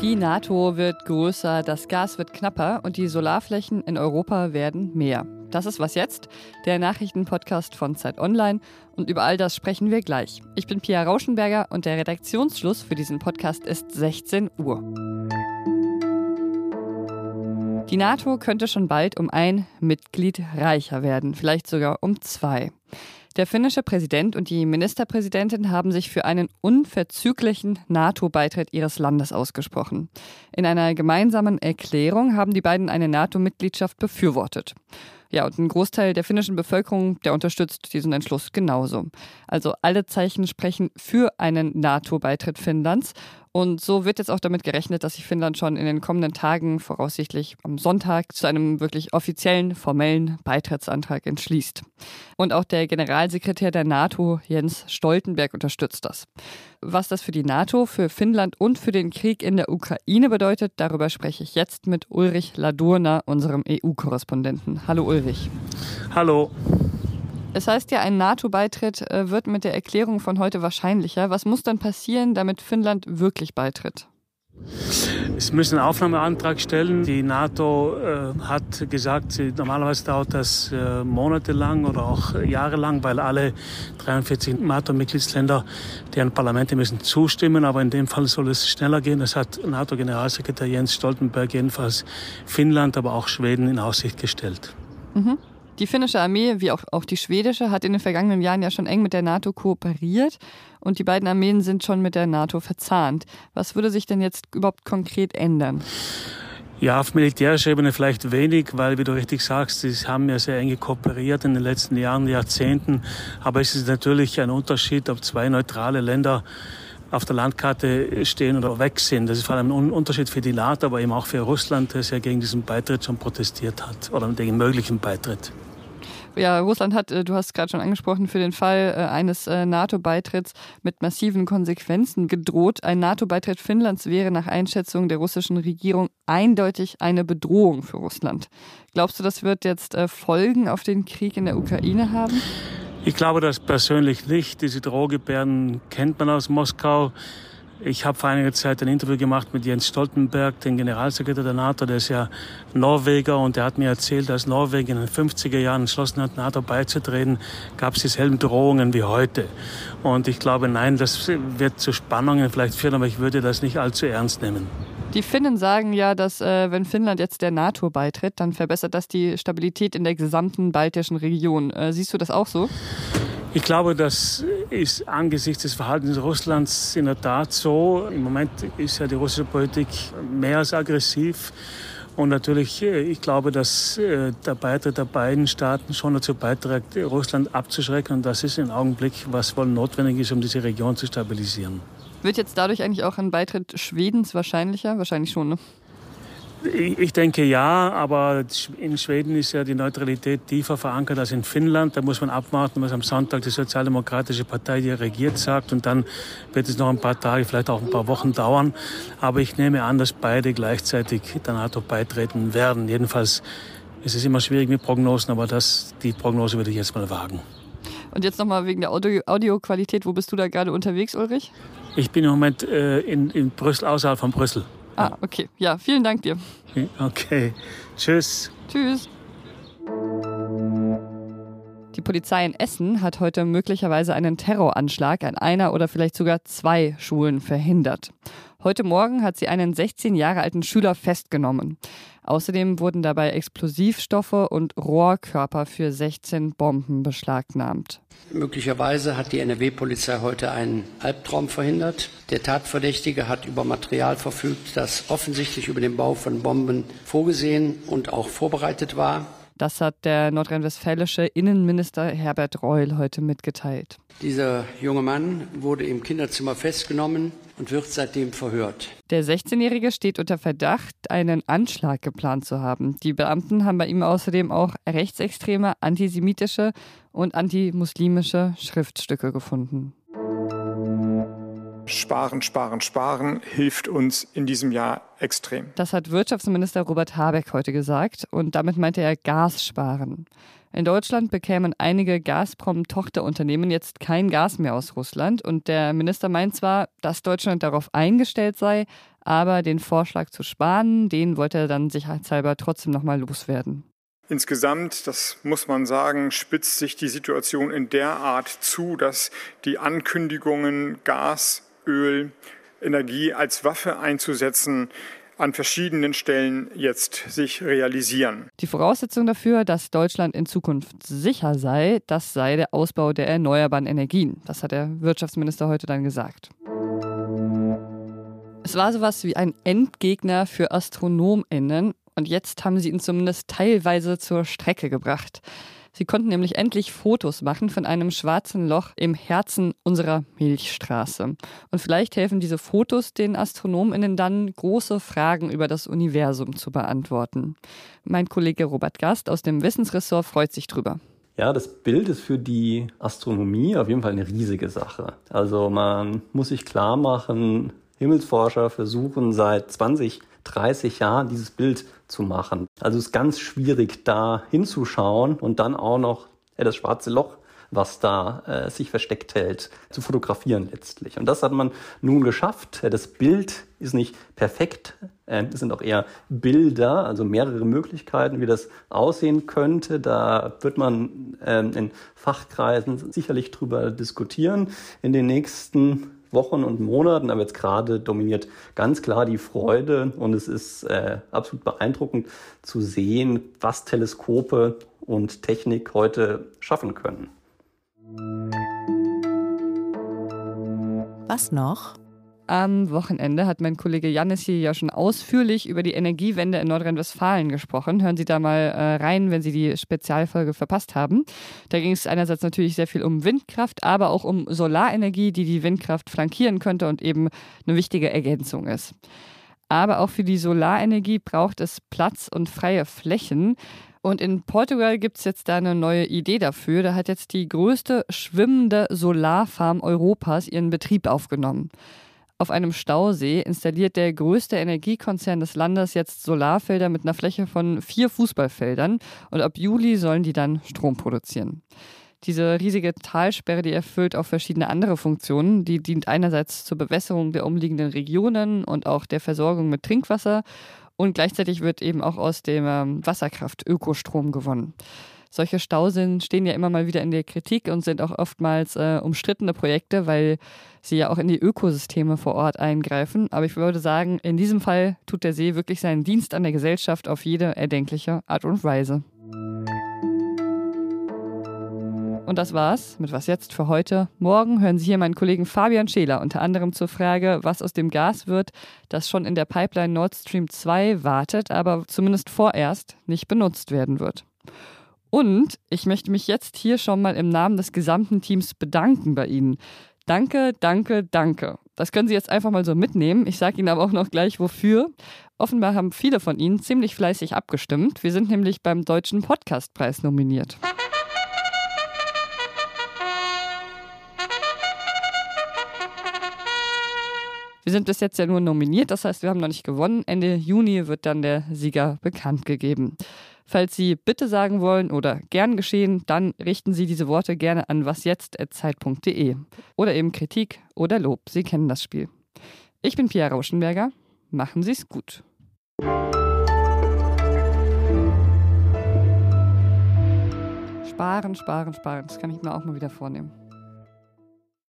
Die NATO wird größer, das Gas wird knapper und die Solarflächen in Europa werden mehr. Das ist was jetzt, der Nachrichtenpodcast von Zeit Online und über all das sprechen wir gleich. Ich bin Pia Rauschenberger und der Redaktionsschluss für diesen Podcast ist 16 Uhr. Die NATO könnte schon bald um ein Mitglied reicher werden, vielleicht sogar um zwei. Der finnische Präsident und die Ministerpräsidentin haben sich für einen unverzüglichen NATO-Beitritt ihres Landes ausgesprochen. In einer gemeinsamen Erklärung haben die beiden eine NATO-Mitgliedschaft befürwortet. Ja, und ein Großteil der finnischen Bevölkerung, der unterstützt diesen Entschluss genauso. Also alle Zeichen sprechen für einen NATO-Beitritt Finnlands. Und so wird jetzt auch damit gerechnet, dass sich Finnland schon in den kommenden Tagen, voraussichtlich am Sonntag, zu einem wirklich offiziellen, formellen Beitrittsantrag entschließt. Und auch der Generalsekretär der NATO, Jens Stoltenberg, unterstützt das. Was das für die NATO, für Finnland und für den Krieg in der Ukraine bedeutet, darüber spreche ich jetzt mit Ulrich Ladurna, unserem EU-Korrespondenten. Hallo Ulrich. Hallo. Es heißt ja, ein NATO-Beitritt äh, wird mit der Erklärung von heute wahrscheinlicher. Was muss dann passieren, damit Finnland wirklich beitritt? Es müssen einen Aufnahmeantrag stellen. Die NATO äh, hat gesagt, sie, normalerweise dauert das äh, monatelang oder auch jahrelang, weil alle 43 NATO-Mitgliedsländer, deren Parlamente müssen zustimmen. Aber in dem Fall soll es schneller gehen. Das hat NATO-Generalsekretär Jens Stoltenberg jedenfalls Finnland, aber auch Schweden in Aussicht gestellt. Mhm. Die finnische Armee, wie auch, auch die schwedische, hat in den vergangenen Jahren ja schon eng mit der NATO kooperiert und die beiden Armeen sind schon mit der NATO verzahnt. Was würde sich denn jetzt überhaupt konkret ändern? Ja, auf militärischer Ebene vielleicht wenig, weil, wie du richtig sagst, sie haben ja sehr eng kooperiert in den letzten Jahren, Jahrzehnten. Aber es ist natürlich ein Unterschied, ob zwei neutrale Länder auf der Landkarte stehen oder weg sind. Das ist vor allem ein Unterschied für die NATO, aber eben auch für Russland, das ja gegen diesen Beitritt schon protestiert hat oder gegen möglichen Beitritt. Ja, Russland hat, äh, du hast gerade schon angesprochen, für den Fall äh, eines äh, NATO-Beitritts mit massiven Konsequenzen gedroht. Ein NATO-Beitritt Finnlands wäre nach Einschätzung der russischen Regierung eindeutig eine Bedrohung für Russland. Glaubst du, das wird jetzt Folgen auf den Krieg in der Ukraine haben? Ich glaube das persönlich nicht. Diese Drohgebärden kennt man aus Moskau. Ich habe vor einiger Zeit ein Interview gemacht mit Jens Stoltenberg, dem Generalsekretär der NATO, der ist ja Norweger und der hat mir erzählt, dass Norwegen in den 50er Jahren entschlossen hat, NATO beizutreten, gab es dieselben Drohungen wie heute. Und ich glaube, nein, das wird zu Spannungen vielleicht führen, aber ich würde das nicht allzu ernst nehmen. Die Finnen sagen ja, dass äh, wenn Finnland jetzt der NATO beitritt, dann verbessert das die Stabilität in der gesamten baltischen Region. Äh, siehst du das auch so? Ich glaube, das ist angesichts des Verhaltens Russlands in der Tat so. Im Moment ist ja die russische Politik mehr als aggressiv. Und natürlich, äh, ich glaube, dass äh, der Beitritt der beiden Staaten schon dazu beiträgt, Russland abzuschrecken. Und das ist im Augenblick, was wohl notwendig ist, um diese Region zu stabilisieren. Wird jetzt dadurch eigentlich auch ein Beitritt Schwedens wahrscheinlicher? Wahrscheinlich schon, ne? Ich denke ja, aber in Schweden ist ja die Neutralität tiefer verankert als in Finnland. Da muss man abwarten, was am Sonntag die Sozialdemokratische Partei, die regiert, sagt. Und dann wird es noch ein paar Tage, vielleicht auch ein paar Wochen dauern. Aber ich nehme an, dass beide gleichzeitig der NATO beitreten werden. Jedenfalls ist es immer schwierig mit Prognosen, aber das, die Prognose würde ich jetzt mal wagen. Und jetzt nochmal wegen der Audio Audioqualität. Wo bist du da gerade unterwegs, Ulrich? Ich bin im Moment äh, in, in Brüssel, außerhalb von Brüssel. Ah, okay. Ja, vielen Dank dir. Okay. Tschüss. Tschüss. Die Polizei in Essen hat heute möglicherweise einen Terroranschlag an einer oder vielleicht sogar zwei Schulen verhindert. Heute Morgen hat sie einen 16 Jahre alten Schüler festgenommen. Außerdem wurden dabei Explosivstoffe und Rohrkörper für 16 Bomben beschlagnahmt. Möglicherweise hat die NRW-Polizei heute einen Albtraum verhindert. Der Tatverdächtige hat über Material verfügt, das offensichtlich über den Bau von Bomben vorgesehen und auch vorbereitet war. Das hat der nordrhein-westfälische Innenminister Herbert Reul heute mitgeteilt. Dieser junge Mann wurde im Kinderzimmer festgenommen und wird seitdem verhört. Der 16-Jährige steht unter Verdacht, einen Anschlag geplant zu haben. Die Beamten haben bei ihm außerdem auch rechtsextreme, antisemitische und antimuslimische Schriftstücke gefunden. Sparen, sparen, sparen hilft uns in diesem Jahr extrem. Das hat Wirtschaftsminister Robert Habeck heute gesagt und damit meinte er Gas sparen. In Deutschland bekämen einige Gazprom-Tochterunternehmen jetzt kein Gas mehr aus Russland und der Minister meint zwar, dass Deutschland darauf eingestellt sei, aber den Vorschlag zu sparen, den wollte er dann sicherheitshalber trotzdem nochmal loswerden. Insgesamt, das muss man sagen, spitzt sich die Situation in der Art zu, dass die Ankündigungen, Gas, Öl, Energie als Waffe einzusetzen, an verschiedenen Stellen jetzt sich realisieren. Die Voraussetzung dafür, dass Deutschland in Zukunft sicher sei, das sei der Ausbau der erneuerbaren Energien. Das hat der Wirtschaftsminister heute dann gesagt. Es war sowas wie ein Endgegner für AstronomInnen und jetzt haben sie ihn zumindest teilweise zur Strecke gebracht. Sie konnten nämlich endlich Fotos machen von einem schwarzen Loch im Herzen unserer Milchstraße. Und vielleicht helfen diese Fotos den AstronomInnen dann, große Fragen über das Universum zu beantworten. Mein Kollege Robert Gast aus dem Wissensressort freut sich drüber. Ja, das Bild ist für die Astronomie auf jeden Fall eine riesige Sache. Also man muss sich klar machen, Himmelsforscher versuchen seit 20 30 Jahren dieses Bild zu machen. Also es ist ganz schwierig, da hinzuschauen und dann auch noch das schwarze Loch, was da äh, sich versteckt hält, zu fotografieren letztlich. Und das hat man nun geschafft. Das Bild ist nicht perfekt. Äh, es sind auch eher Bilder, also mehrere Möglichkeiten, wie das aussehen könnte. Da wird man äh, in Fachkreisen sicherlich drüber diskutieren in den nächsten Wochen und Monaten, aber jetzt gerade dominiert ganz klar die Freude und es ist äh, absolut beeindruckend zu sehen, was Teleskope und Technik heute schaffen können. Was noch? Am Wochenende hat mein Kollege Janis hier ja schon ausführlich über die Energiewende in Nordrhein-Westfalen gesprochen. Hören Sie da mal äh, rein, wenn Sie die Spezialfolge verpasst haben. Da ging es einerseits natürlich sehr viel um Windkraft, aber auch um Solarenergie, die die Windkraft flankieren könnte und eben eine wichtige Ergänzung ist. Aber auch für die Solarenergie braucht es Platz und freie Flächen. Und in Portugal gibt es jetzt da eine neue Idee dafür. Da hat jetzt die größte schwimmende Solarfarm Europas ihren Betrieb aufgenommen. Auf einem Stausee installiert der größte Energiekonzern des Landes jetzt Solarfelder mit einer Fläche von vier Fußballfeldern und ab Juli sollen die dann Strom produzieren. Diese riesige Talsperre, die erfüllt auch verschiedene andere Funktionen. Die dient einerseits zur Bewässerung der umliegenden Regionen und auch der Versorgung mit Trinkwasser und gleichzeitig wird eben auch aus dem ähm, Wasserkraft Ökostrom gewonnen. Solche Stauseen stehen ja immer mal wieder in der Kritik und sind auch oftmals äh, umstrittene Projekte, weil sie ja auch in die Ökosysteme vor Ort eingreifen. Aber ich würde sagen, in diesem Fall tut der See wirklich seinen Dienst an der Gesellschaft auf jede erdenkliche Art und Weise. Und das war's mit Was jetzt für heute. Morgen hören Sie hier meinen Kollegen Fabian Scheler unter anderem zur Frage, was aus dem Gas wird, das schon in der Pipeline Nord Stream 2 wartet, aber zumindest vorerst nicht benutzt werden wird. Und ich möchte mich jetzt hier schon mal im Namen des gesamten Teams bedanken bei Ihnen. Danke, danke, danke. Das können Sie jetzt einfach mal so mitnehmen. Ich sage Ihnen aber auch noch gleich wofür. Offenbar haben viele von Ihnen ziemlich fleißig abgestimmt. Wir sind nämlich beim Deutschen Podcastpreis nominiert. Wir sind bis jetzt ja nur nominiert, das heißt, wir haben noch nicht gewonnen. Ende Juni wird dann der Sieger bekannt gegeben. Falls Sie bitte sagen wollen oder gern geschehen, dann richten Sie diese Worte gerne an wasjetzt.zeit.de oder eben Kritik oder Lob. Sie kennen das Spiel. Ich bin Pia Rauschenberger. Machen Sie es gut. Sparen, sparen, sparen. Das kann ich mir auch mal wieder vornehmen.